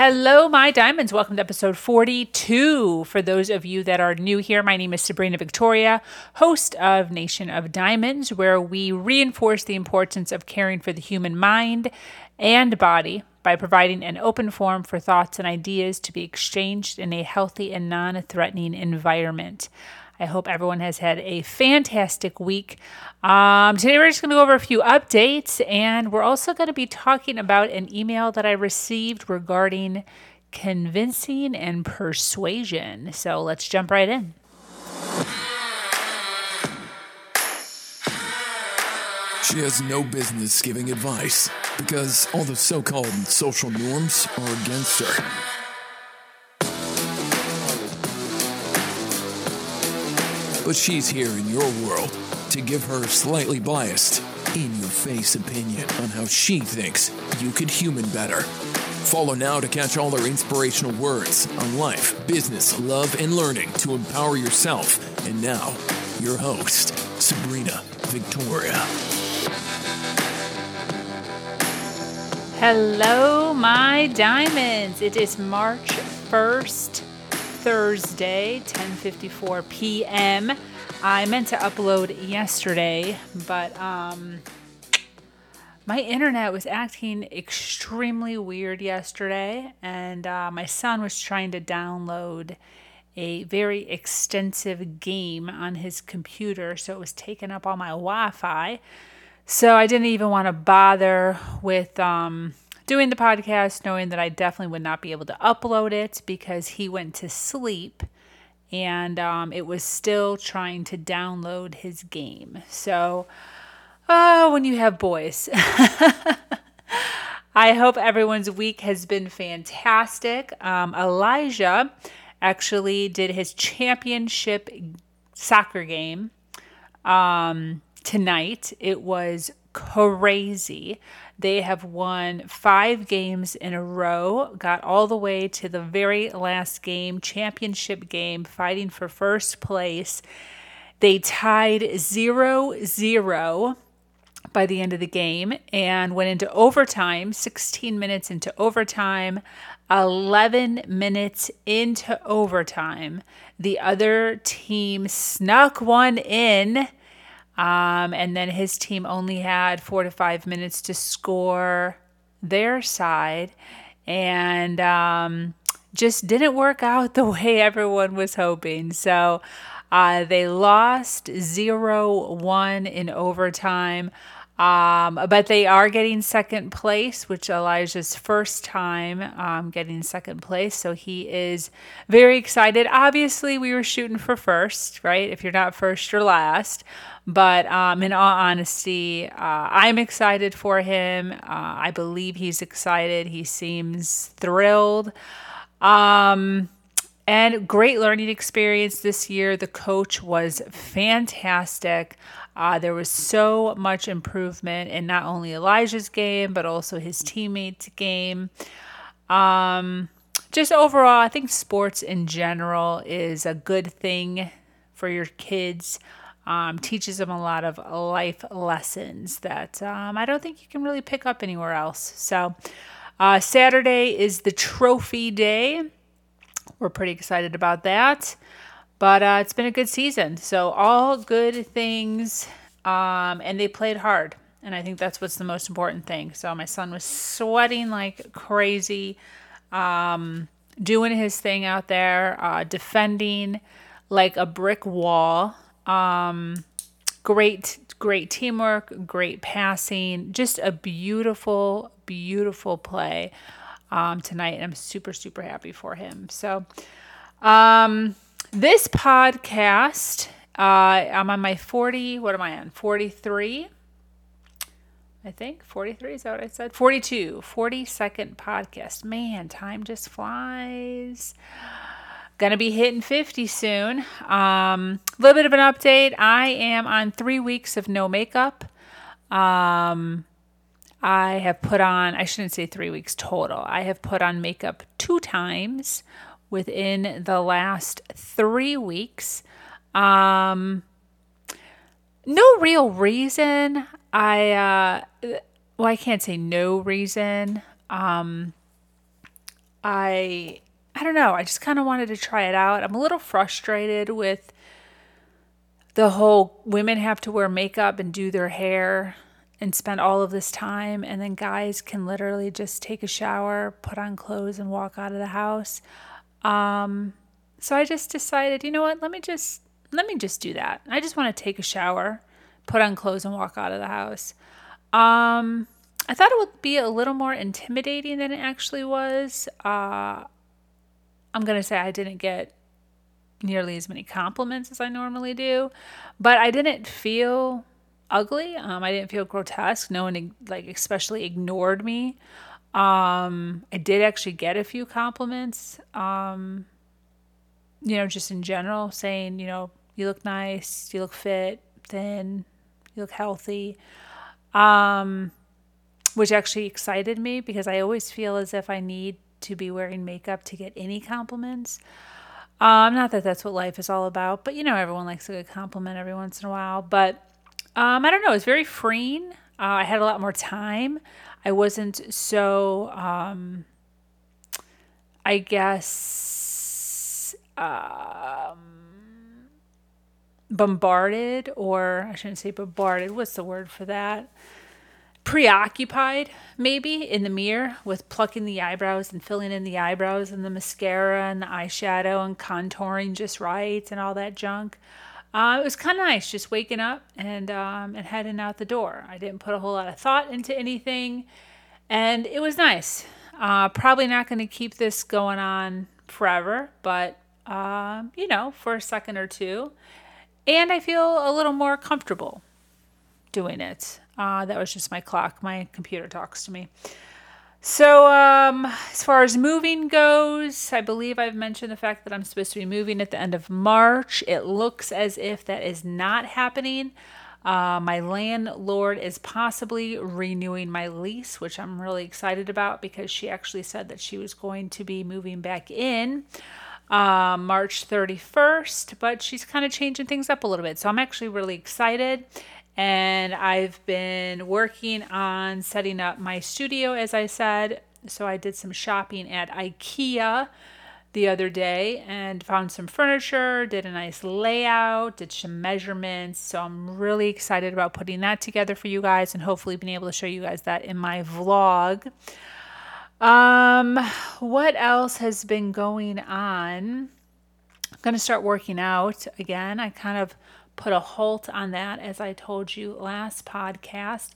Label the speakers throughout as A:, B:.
A: Hello, my diamonds. Welcome to episode 42. For those of you that are new here, my name is Sabrina Victoria, host of Nation of Diamonds, where we reinforce the importance of caring for the human mind and body by providing an open forum for thoughts and ideas to be exchanged in a healthy and non threatening environment. I hope everyone has had a fantastic week. Um, today, we're just going to go over a few updates, and we're also going to be talking about an email that I received regarding convincing and persuasion. So let's jump right in.
B: She has no business giving advice because all the so called social norms are against her. But she's here in your world to give her slightly biased, in your face opinion on how she thinks you could human better. Follow now to catch all her inspirational words on life, business, love, and learning to empower yourself. And now, your host, Sabrina Victoria.
A: Hello, my diamonds. It is March 1st, Thursday, 10:54 p.m. I meant to upload yesterday, but um my internet was acting extremely weird yesterday, and uh, my son was trying to download a very extensive game on his computer, so it was taking up all my Wi Fi. So I didn't even want to bother with um, doing the podcast, knowing that I definitely would not be able to upload it because he went to sleep and um, it was still trying to download his game. So, oh, when you have boys. I hope everyone's week has been fantastic. Um, Elijah actually did his championship soccer game um, tonight. It was crazy. They have won five games in a row, got all the way to the very last game, championship game, fighting for first place. They tied 0 0 by the end of the game and went into overtime, 16 minutes into overtime, 11 minutes into overtime. The other team snuck one in um, and then his team only had four to five minutes to score their side. And um, just didn't work out the way everyone was hoping. So uh, they lost 0 1 in overtime. Um, but they are getting second place, which Elijah's first time um, getting second place. So he is very excited. Obviously, we were shooting for first, right? If you're not first, you're last. But um, in all honesty, uh, I'm excited for him. Uh, I believe he's excited. He seems thrilled. Um, and great learning experience this year. The coach was fantastic. Uh, there was so much improvement in not only Elijah's game, but also his teammates' game. Um, just overall, I think sports in general is a good thing for your kids. Um, teaches them a lot of life lessons that um, I don't think you can really pick up anywhere else. So, uh, Saturday is the trophy day. We're pretty excited about that. But uh, it's been a good season. So, all good things. Um, and they played hard. And I think that's what's the most important thing. So, my son was sweating like crazy, um, doing his thing out there, uh, defending like a brick wall. Um, great, great teamwork, great passing, just a beautiful, beautiful play um, tonight. And I'm super, super happy for him. So, um, this podcast, uh, I'm on my 40, what am I on? 43. I think 43 is that what I said? 42, 40 second podcast. Man, time just flies. Gonna be hitting 50 soon. A um, little bit of an update. I am on three weeks of no makeup. Um, I have put on, I shouldn't say three weeks total. I have put on makeup two times within the last three weeks. Um, no real reason. I, uh, well, I can't say no reason. Um, I I don't know, I just kind of wanted to try it out. I'm a little frustrated with the whole women have to wear makeup and do their hair and spend all of this time and then guys can literally just take a shower, put on clothes and walk out of the house. Um so I just decided, you know what? Let me just let me just do that. I just want to take a shower, put on clothes and walk out of the house. Um I thought it would be a little more intimidating than it actually was. Uh I'm to say I didn't get nearly as many compliments as I normally do, but I didn't feel ugly. Um, I didn't feel grotesque. No one like especially ignored me. Um, I did actually get a few compliments. Um, you know, just in general, saying you know you look nice, you look fit, thin, you look healthy. Um, which actually excited me because I always feel as if I need to be wearing makeup to get any compliments. Um, not that that's what life is all about, but you know, everyone likes a good compliment every once in a while. But um, I don't know, it's very freeing. Uh, I had a lot more time. I wasn't so, um, I guess, um, bombarded, or I shouldn't say bombarded. What's the word for that? preoccupied maybe in the mirror with plucking the eyebrows and filling in the eyebrows and the mascara and the eyeshadow and contouring just right and all that junk. Uh, it was kind of nice just waking up and um, and heading out the door. I didn't put a whole lot of thought into anything, and it was nice. Uh, probably not going to keep this going on forever, but uh, you know, for a second or two, and I feel a little more comfortable doing it. Uh, that was just my clock. My computer talks to me. So, um, as far as moving goes, I believe I've mentioned the fact that I'm supposed to be moving at the end of March. It looks as if that is not happening. Uh, my landlord is possibly renewing my lease, which I'm really excited about because she actually said that she was going to be moving back in uh, March 31st, but she's kind of changing things up a little bit. So I'm actually really excited and I've been working on setting up my studio, as I said. So I did some shopping at IKEA the other day and found some furniture, did a nice layout, did some measurements. So I'm really excited about putting that together for you guys and hopefully being able to show you guys that in my vlog. Um, what else has been going on? I'm going to start working out again. I kind of put a halt on that, as I told you last podcast.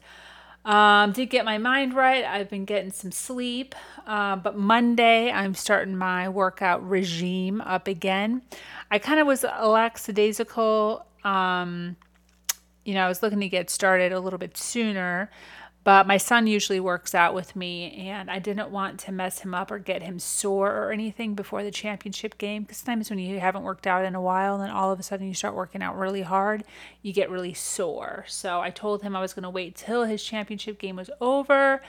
A: Um, did get my mind right. I've been getting some sleep. Uh, but Monday, I'm starting my workout regime up again. I kind of was lackadaisical. Um, you know, I was looking to get started a little bit sooner. But my son usually works out with me, and I didn't want to mess him up or get him sore or anything before the championship game. Because sometimes when you haven't worked out in a while, and then all of a sudden you start working out really hard, you get really sore. So I told him I was going to wait till his championship game was over.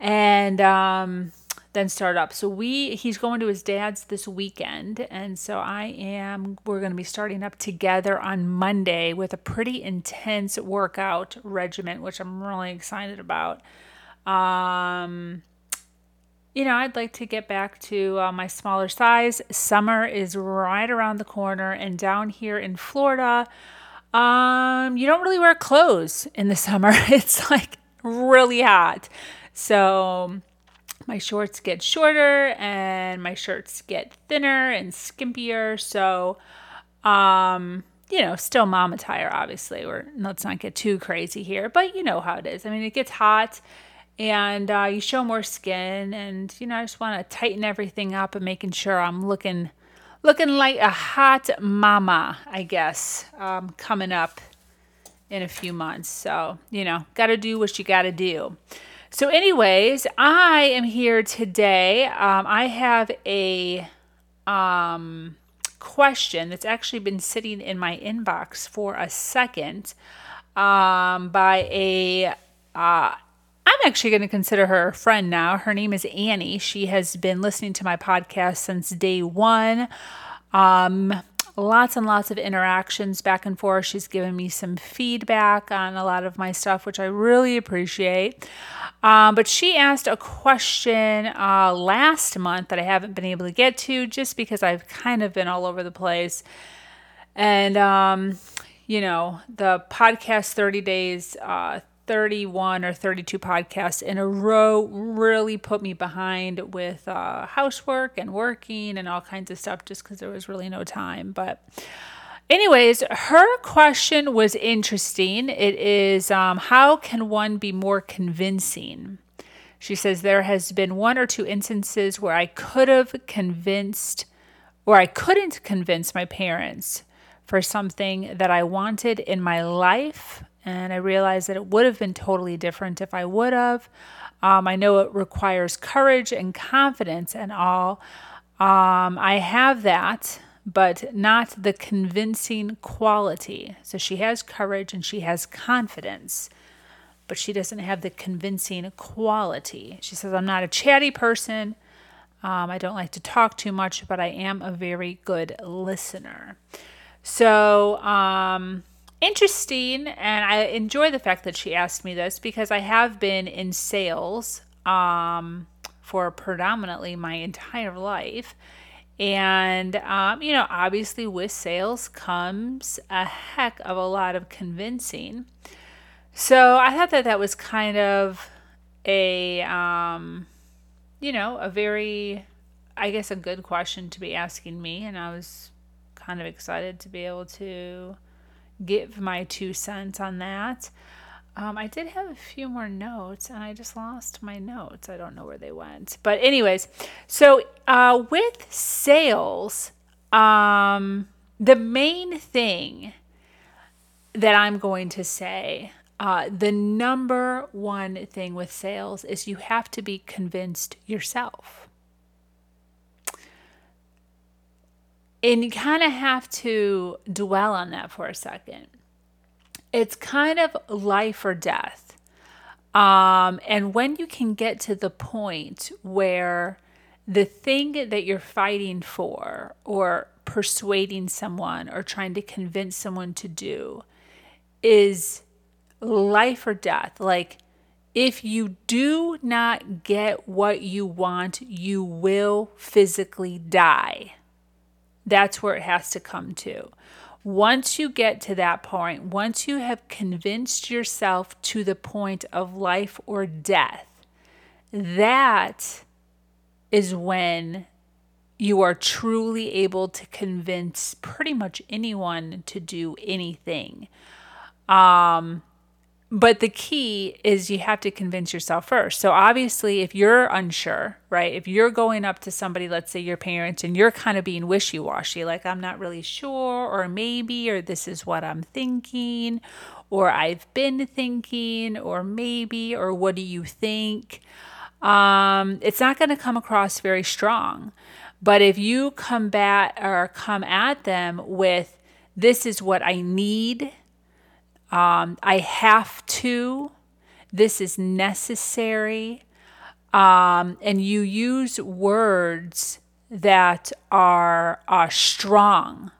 A: And um, then start up. So we he's going to his dad's this weekend and so I am we're going to be starting up together on Monday with a pretty intense workout regimen which I'm really excited about. Um you know, I'd like to get back to uh, my smaller size. Summer is right around the corner and down here in Florida, um you don't really wear clothes in the summer. It's like really hot. So my shorts get shorter and my shirts get thinner and skimpier. So, um, you know, still mom attire, obviously. Or let's not get too crazy here, but you know how it is. I mean, it gets hot and uh, you show more skin, and you know, I just want to tighten everything up and making sure I'm looking looking like a hot mama, I guess, um, coming up in a few months. So, you know, got to do what you got to do. So, anyways, I am here today. Um, I have a um, question that's actually been sitting in my inbox for a second um, by a. Uh, I'm actually going to consider her a friend now. Her name is Annie. She has been listening to my podcast since day one. Um, lots and lots of interactions back and forth. She's given me some feedback on a lot of my stuff, which I really appreciate. Um, but she asked a question uh, last month that I haven't been able to get to just because I've kind of been all over the place. And, um, you know, the podcast 30 days, uh, 31 or 32 podcasts in a row really put me behind with uh, housework and working and all kinds of stuff just because there was really no time. But, anyways, her question was interesting. It is um, how can one be more convincing? She says there has been one or two instances where I could have convinced or I couldn't convince my parents for something that I wanted in my life and I realized that it would have been totally different if I would have. Um, I know it requires courage and confidence and all. Um, I have that, but not the convincing quality. So she has courage and she has confidence, but she doesn't have the convincing quality. She says, I'm not a chatty person. Um, I don't like to talk too much, but I am a very good listener. So, um, interesting and I enjoy the fact that she asked me this because I have been in sales um, for predominantly my entire life. And, um, you know, obviously with sales comes a heck of a lot of convincing. So I thought that that was kind of a, um, you know, a very, I guess, a good question to be asking me. And I was kind of excited to be able to give my two cents on that. Um, I did have a few more notes and I just lost my notes. I don't know where they went. But, anyways, so uh, with sales, um, the main thing that I'm going to say, uh, the number one thing with sales is you have to be convinced yourself. And you kind of have to dwell on that for a second. It's kind of life or death. Um, and when you can get to the point where the thing that you're fighting for or persuading someone or trying to convince someone to do is life or death, like if you do not get what you want, you will physically die. That's where it has to come to. Once you get to that point, once you have convinced yourself to the point of life or death, that is when you are truly able to convince pretty much anyone to do anything. Um, but the key is you have to convince yourself first. So obviously, if you're unsure, right? If you're going up to somebody, let's say your parents, and you're kind of being wishy washy, like, I'm not really sure, or maybe, or this is what I'm thinking, or I've been thinking, or maybe, or what do you think? Um, it's not going to come across very strong. But if you combat or come at them with, this is what I need um, I have to. This is necessary. Um, and you use words that are, are strong,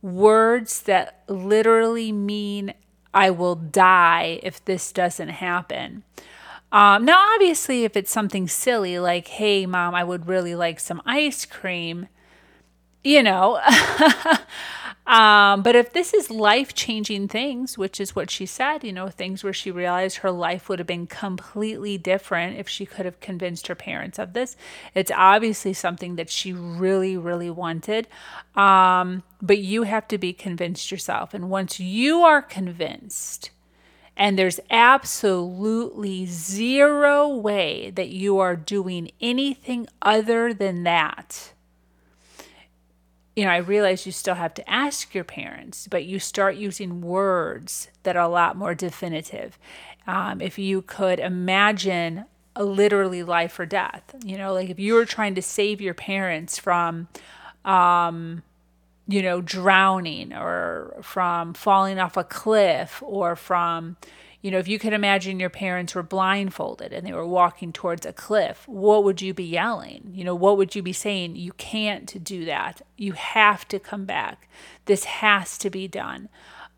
A: words that literally mean I will die if this doesn't happen. Um, now, obviously, if it's something silly like, hey, mom, I would really like some ice cream, you know, Um, but if this is life changing things, which is what she said, you know, things where she realized her life would have been completely different if she could have convinced her parents of this, it's obviously something that she really, really wanted. Um, but you have to be convinced yourself. And once you are convinced, and there's absolutely zero way that you are doing anything other than that you know, I realize you still have to ask your parents, but you start using words that are a lot more definitive. Um, if you could imagine a literally life or death, you know, like if you were trying to save your parents from, um, you know, drowning or from falling off a cliff or from, you know, if you could imagine your parents were blindfolded and they were walking towards a cliff, what would you be yelling? You know, what would you be saying? You can't do that. You have to come back. This has to be done.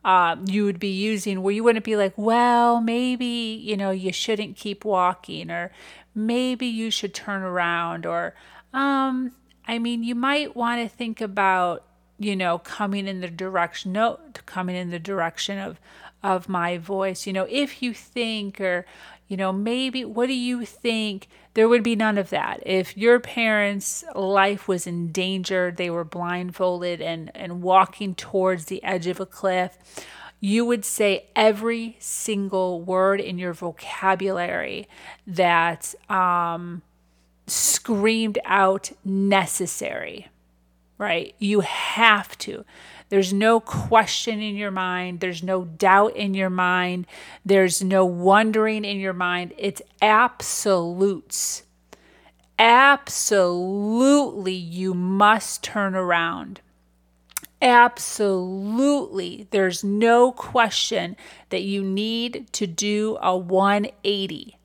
A: Um, you would be using where you wouldn't be like, well, maybe, you know, you shouldn't keep walking, or maybe you should turn around, or, um, I mean, you might want to think about, you know, coming in the direction, no, coming in the direction of, of my voice. You know, if you think, or, you know, maybe, what do you think? There would be none of that. If your parents' life was in danger, they were blindfolded and, and walking towards the edge of a cliff, you would say every single word in your vocabulary that um, screamed out necessary, right? You have to. There's no question in your mind. There's no doubt in your mind. There's no wondering in your mind. It's absolutes. Absolutely, you must turn around. Absolutely. There's no question that you need to do a 180.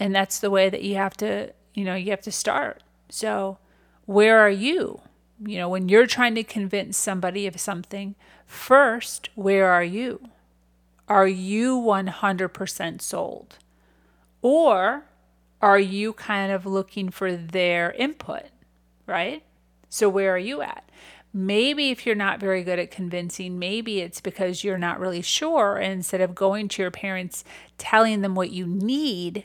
A: And that's the way that you have to, you know, you have to start. So, where are you? You know, when you're trying to convince somebody of something, first, where are you? Are you 100% sold? Or are you kind of looking for their input, right? So, where are you at? Maybe if you're not very good at convincing, maybe it's because you're not really sure. And instead of going to your parents, telling them what you need,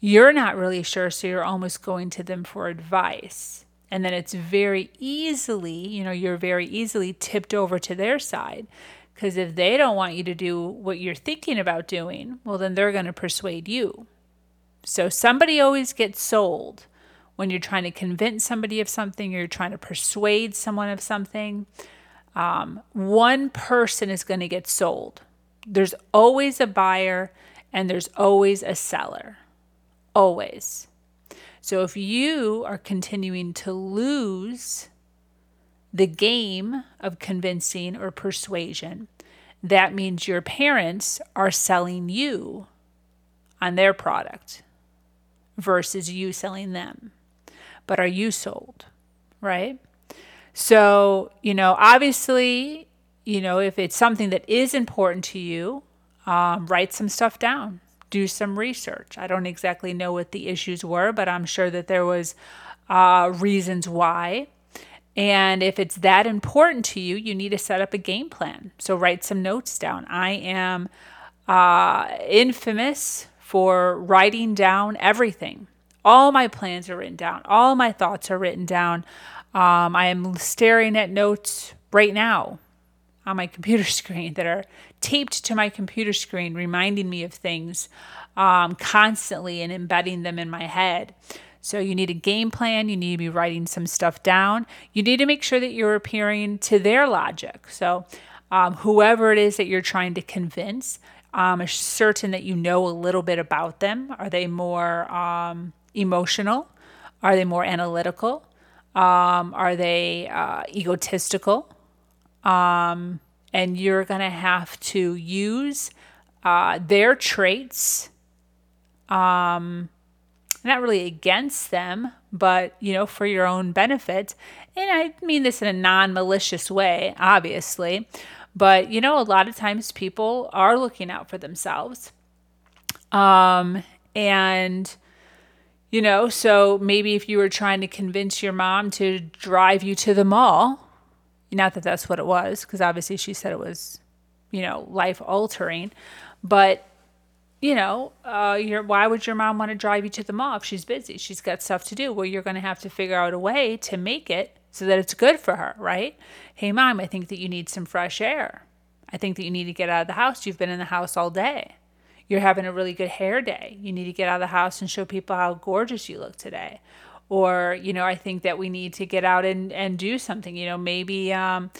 A: you're not really sure. So, you're almost going to them for advice and then it's very easily, you know, you're very easily tipped over to their side. Because if they don't want you to do what you're thinking about doing, well, then they're going to persuade you. So somebody always gets sold when you're trying to convince somebody of something, or you're trying to persuade someone of something. Um, one person is going to get sold. There's always a buyer and there's always a seller. Always. So if you are continuing to lose the game of convincing or persuasion, that means your parents are selling you on their product versus you selling them. But are you sold? Right? So, you know, obviously, you know, if it's something that is important to you, um, write some stuff down do some research. I don't exactly know what the issues were, but I'm sure that there was uh, reasons why. And if it's that important to you, you need to set up a game plan. So write some notes down. I am uh, infamous for writing down everything. All my plans are written down. All my thoughts are written down. Um, I am staring at notes right now on my computer screen that are taped to my computer screen, reminding me of things um, constantly and embedding them in my head. So you need a game plan. You need to be writing some stuff down. You need to make sure that you're appearing to their logic. So um, whoever it is that you're trying to convince, um, certain that you know a little bit about them. Are they more um, emotional? Are they more analytical? Um, are they uh, egotistical? Um, and you're going to have to use uh, their traits, um, not really against them, but you know, for your own benefit. And I mean this in a non malicious way, obviously. But you know, a lot of times people are looking out for themselves. Um, and you know, so maybe if you were trying to convince your mom to drive you to the mall, not that that's what it was, because obviously she said it was, you know, life altering. But, you know, uh, your, why would your mom want to drive you to the mall if she's busy? She's got stuff to do. Well, you're going to have to figure out a way to make it so that it's good for her, right? Hey, mom, I think that you need some fresh air. I think that you need to get out of the house. You've been in the house all day. You're having a really good hair day. You need to get out of the house and show people how gorgeous you look today or you know i think that we need to get out and and do something you know maybe um,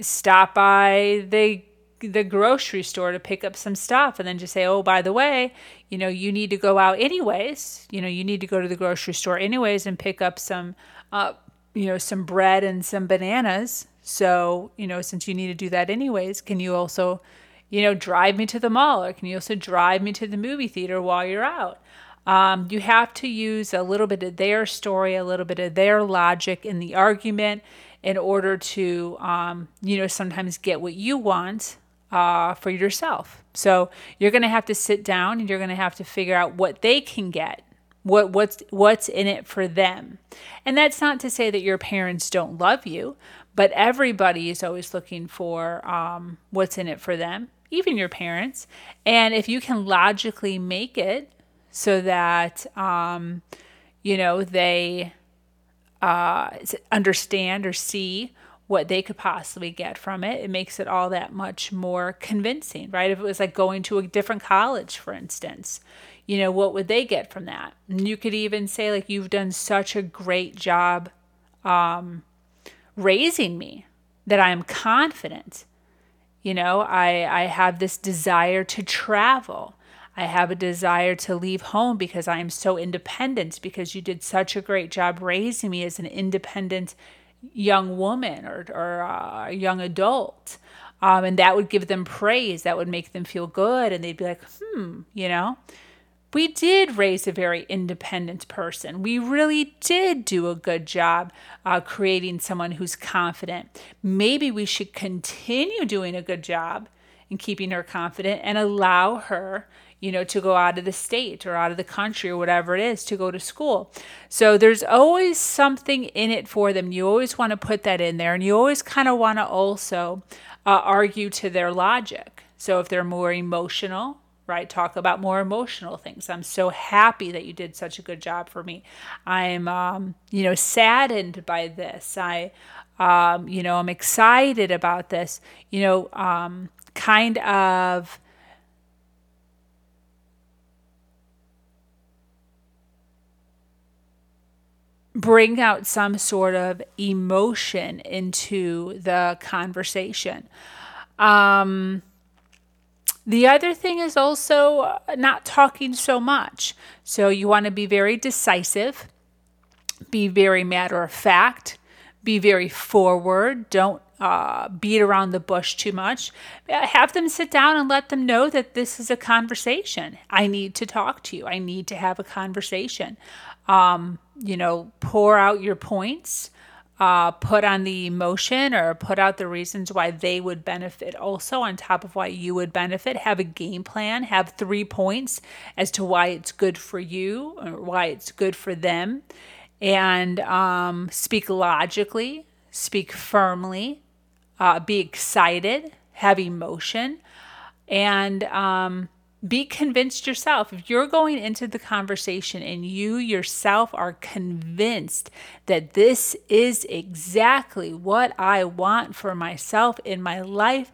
A: stop by the the grocery store to pick up some stuff and then just say oh by the way you know you need to go out anyways you know you need to go to the grocery store anyways and pick up some uh, you know some bread and some bananas so you know since you need to do that anyways can you also you know, drive me to the mall or can you also drive me to the movie theater while you're out? Um, you have to use a little bit of their story, a little bit of their logic in the argument in order to, um, you know, sometimes get what you want uh, for yourself. So you're going to have to sit down and you're going to have to figure out what they can get. What, what's what's in it for them and that's not to say that your parents don't love you but everybody is always looking for um, what's in it for them even your parents and if you can logically make it so that um, you know they uh, understand or see what they could possibly get from it. It makes it all that much more convincing right? If it was like going to a different college for instance you know what would they get from that? And you could even say like you've done such a great job um, raising me that i'm confident you know i i have this desire to travel I have a desire to leave home because I am so independent because you did such a great job raising me as an independent young woman or, or a young adult. Um, and that would give them praise. That would make them feel good. And they'd be like, hmm, you know, we did raise a very independent person. We really did do a good job uh, creating someone who's confident. Maybe we should continue doing a good job in keeping her confident and allow her you know, to go out of the state or out of the country or whatever it is to go to school. So there's always something in it for them. You always want to put that in there, and you always kind of want to also uh, argue to their logic. So if they're more emotional, right, talk about more emotional things. I'm so happy that you did such a good job for me. I'm, um, you know, saddened by this. I, um, you know, I'm excited about this. You know, um, kind of bring out some sort of emotion into the conversation. Um, the other thing is also uh, not talking so much. So you want to be very decisive, be very matter of fact, be very forward. Don't uh, beat around the bush too much. Uh, have them sit down and let them know that this is a conversation. I need to talk to you. I need to have a conversation um, you know, pour out your points, uh, put on the emotion or put out the reasons why they would benefit also on top of why you would benefit. Have a game plan, have three points as to why it's good for you or why it's good for them, and um, speak logically, speak firmly, uh, be excited, have emotion, and um, be convinced yourself. If you're going into the conversation and you yourself are convinced that this is exactly what I want for myself in my life,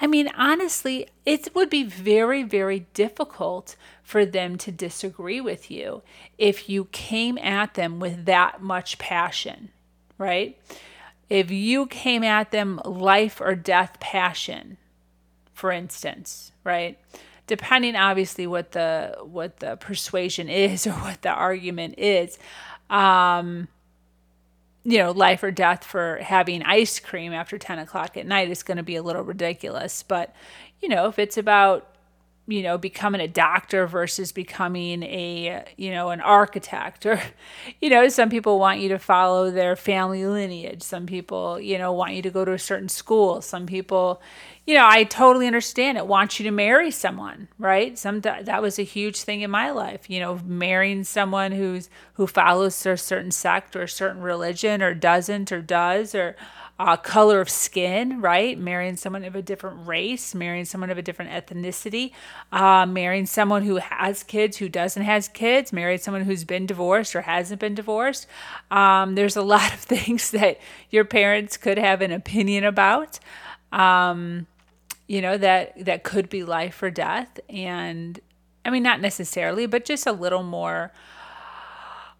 A: I mean, honestly, it would be very, very difficult for them to disagree with you if you came at them with that much passion, right? If you came at them life or death passion, for instance, right? Depending obviously what the what the persuasion is or what the argument is um you know life or death for having ice cream after 10 o'clock at night is going to be a little ridiculous. But you know if it's about you know becoming a doctor versus becoming a you know an architect or you know some people want you to follow their family lineage. Some people you know want you to go to a certain school. Some people you know i totally understand it. Want you to marry someone right? Some that was a huge thing in my life you know marrying someone who's who follows a certain sect or a certain religion or doesn't or does or uh, color of skin, right? Marrying someone of a different race, marrying someone of a different ethnicity, uh, marrying someone who has kids, who doesn't has kids, marrying someone who's been divorced or hasn't been divorced. Um, there's a lot of things that your parents could have an opinion about. Um, you know that that could be life or death, and I mean not necessarily, but just a little more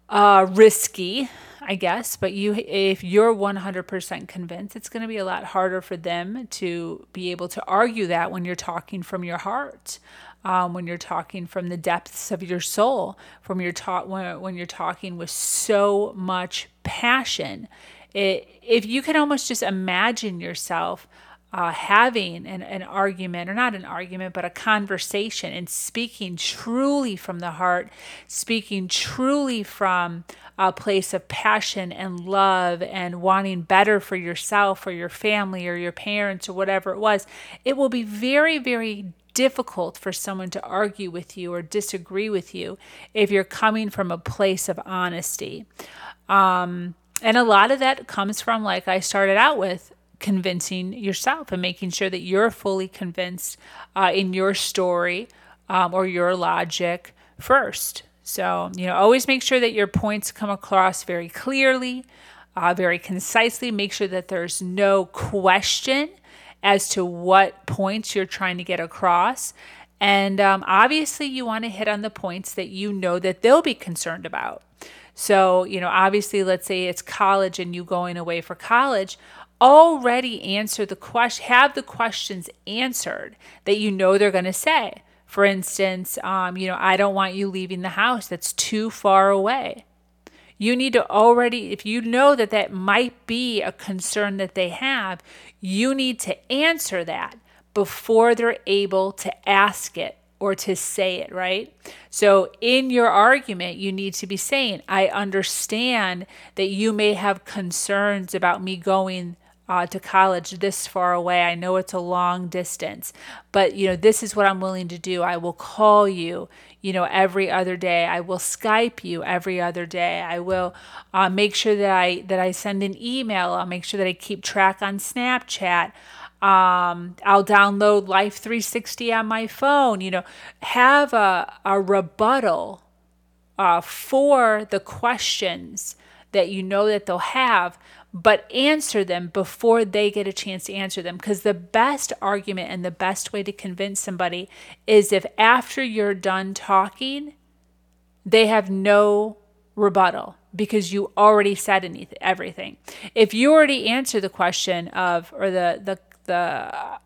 A: uh, risky I guess, but you if you're 100% convinced, it's going to be a lot harder for them to be able to argue that when you're talking from your heart. Um, when you're talking from the depths of your soul, from your talk when, when you're talking with so much passion, it, if you can almost just imagine yourself uh, having an, an argument, or not an argument, but a conversation, and speaking truly from the heart, speaking truly from a place of passion and love and wanting better for yourself or your family or your parents or whatever it was, it will be very, very difficult for someone to argue with you or disagree with you if you're coming from a place of honesty. Um, and a lot of that comes from, like I started out with, convincing yourself and making sure that you're fully convinced uh, in your story um, or your logic first. So, you know, always make sure that your points come across very clearly, uh, very concisely. Make sure that there's no question as to what points you're trying to get across. And um, obviously, you want to hit on the points that you know that they'll be concerned about. So, you know, obviously, let's say it's college and you going away for college already answer the question, have the questions answered that you know they're going to say. For instance, um, you know, I don't want you leaving the house. That's too far away. You need to already, if you know that that might be a concern that they have, you need to answer that before they're able to ask it or to say it, right? So, in your argument, you need to be saying, I understand that you may have concerns about me going uh, to college this far away. I know it's a long distance, but you know, this is what I'm willing to do. I will call you, you know, every other day. I will Skype you every other day. I will uh, make sure that I that I send an email. I'll make sure that I keep track on Snapchat. Um, I'll download Life 360 on my phone. You know, have a a rebuttal uh, for the questions that you know that they'll have but answer them before they get a chance to answer them. Because the best argument and the best way to convince somebody is if after you're done talking, they have no rebuttal because you already said anything, everything. If you already answer the question of, or the, the, the,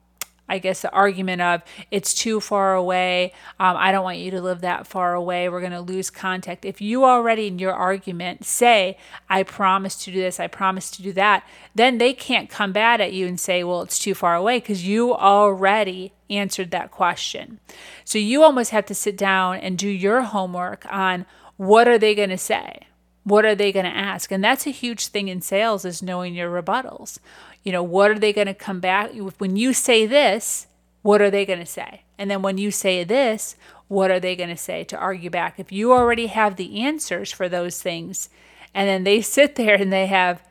A: I guess, the argument of it's too far away. Um, I don't want you to live that far away. We're going to lose contact. If you already in your argument say, I promise to do this, I promise to do that, then they can't come back at you and say, well, it's too far away because you already answered that question. So you almost have to sit down and do your homework on what are they going to say? What are they going to ask? And that's a huge thing in sales is knowing your rebuttals. You know, what are they going to come back? When you say this, what are they going to say? And then when you say this, what are they going to say to argue back? If you already have the answers for those things, and then they sit there and they have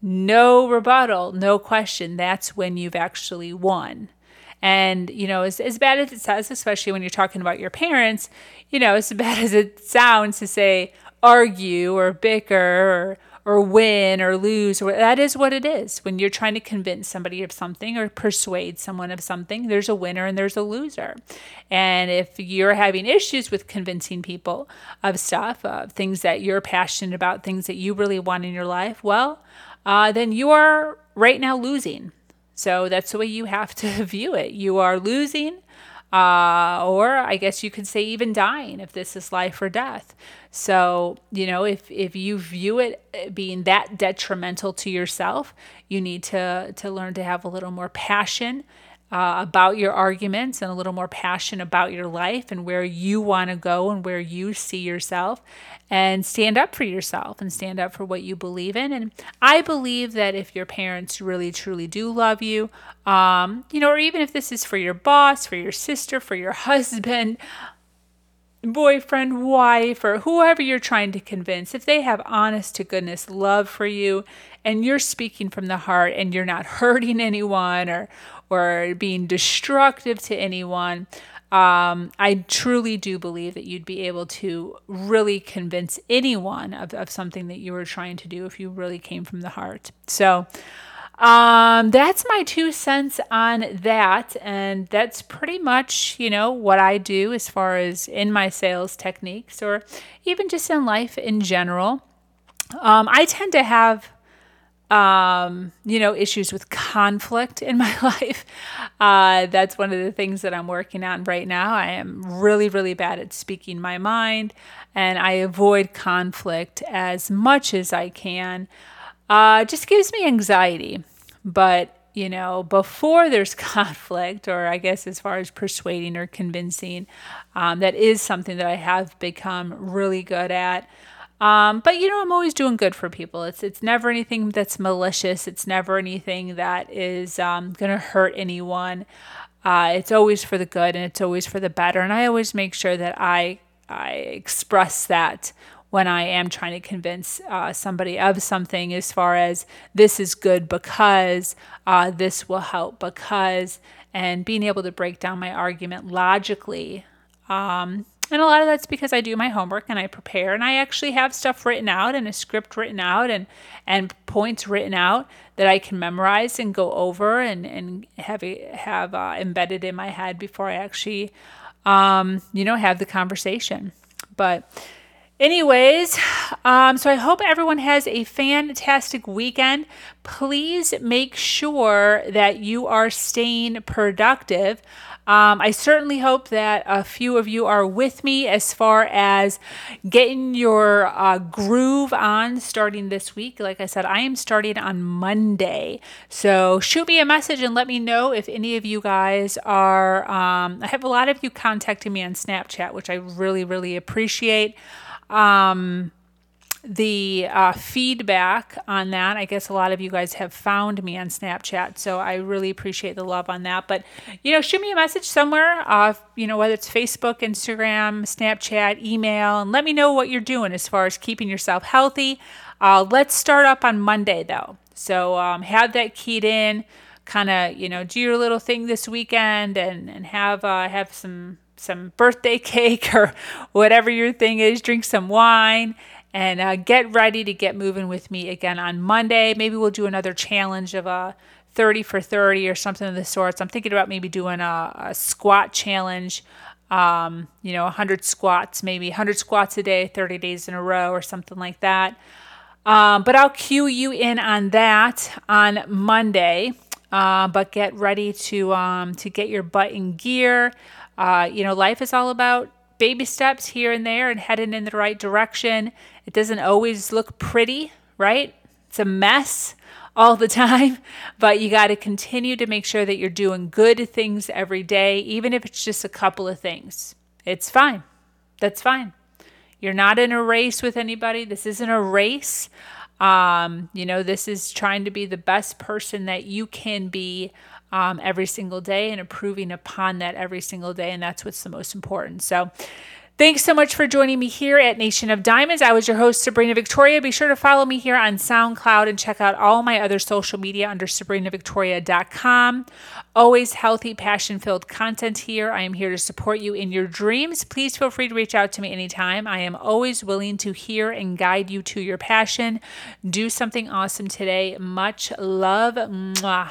A: no rebuttal, no question, that's when you've actually won. And, you know, as, as bad as it sounds, especially when you're talking about your parents, you know, as bad as it sounds to say argue or bicker or, or win or lose or that is what it is. When you're trying to convince somebody of something or persuade someone of something there's a winner and there's a loser. And if you're having issues with convincing people of stuff of things that you're passionate about things that you really want in your life well uh, then you are right now losing. So that's the way you have to view it. You are losing uh, or I guess you could say even dying if this is life or death. So, you know, if, if you view it uh, being that detrimental to yourself, you need to, to learn to have a little more passion uh, about your arguments and a little more passion about your life and where you want to go and where you see yourself and stand up for yourself and stand up for what you believe in. And I believe that if your parents really truly do love you, um, you know, or even if this is for your boss, for your sister, for your husband, boyfriend, wife, or whoever you're trying to convince, if they have honest to goodness love for you and you're speaking from the heart and you're not hurting anyone or or being destructive to anyone, um, I truly do believe that you'd be able to really convince anyone of, of something that you were trying to do if you really came from the heart. So, um, that's my two cents on that. And that's pretty much, you know, what I do as far as in my sales techniques or even just in life in general. Um, I tend to have um, you know, issues with conflict in my life. Uh, that's one of the things that I'm working on right now. I am really, really bad at speaking my mind, and I avoid conflict as much as I can. Uh, just gives me anxiety. But you know, before there's conflict, or I guess as far as persuading or convincing, um, that is something that I have become really good at. Um, but you know, I'm always doing good for people. It's it's never anything that's malicious. It's never anything that is um, going to hurt anyone. Uh, it's always for the good and it's always for the better. And I always make sure that I I express that when I am trying to convince uh, somebody of something as far as this is good because uh, this will help because and being able to break down my argument logically um, and a lot of that's because I do my homework and I prepare and I actually have stuff written out and a script written out and and points written out that I can memorize and go over and and have have uh, embedded in my head before I actually um, you know have the conversation. But Anyways, um, so I hope everyone has a fantastic weekend. Please make sure that you are staying productive. Um, I certainly hope that a few of you are with me as far as getting your uh, groove on starting this week. Like I said, I am starting on Monday. So shoot me a message and let me know if any of you guys are. Um, I have a lot of you contacting me on Snapchat, which I really, really appreciate um, the uh, feedback on that. I guess a lot of you guys have found me on Snapchat, so I really appreciate the love on that. But you know, shoot me a message somewhere. Uh, you know, whether it's Facebook, Instagram, Snapchat, email, and let me know what you're doing as far as keeping yourself healthy. Uh, let's start up on Monday though. So um, have that keyed in. Kind of, you know, do your little thing this weekend and and have uh, have some some birthday cake or whatever your thing is, drink some wine, and uh, get ready to get moving with me again on Monday. Maybe we'll do another challenge of a 30 for 30 or something of the sorts. I'm thinking about maybe doing a, a squat challenge. Um, you know, 100 squats, maybe 100 squats a day, 30 days in a row, or something like that. Um, but I'll cue you in on that on Monday. Uh, but get ready to um, to get your butt in gear. Uh, you know, life is all about baby steps here and there and heading in the right direction. It doesn't always look pretty, right? It's a mess all the time, but you got to continue to make sure that you're doing good things every day, even if it's just a couple of things. It's fine. That's fine. You're not in a race with anybody. This isn't a race. Um, you know, this is trying to be the best person that you can be um, every single day and improving upon that every single day. And that's what's the most important. So, Thanks so much for joining me here at Nation of Diamonds. I was your host, Sabrina Victoria. Be sure to follow me here on SoundCloud and check out all my other social media under sabrinavictoria.com. Always healthy, passion filled content here. I am here to support you in your dreams. Please feel free to reach out to me anytime. I am always willing to hear and guide you to your passion. Do something awesome today. Much love. Mwah.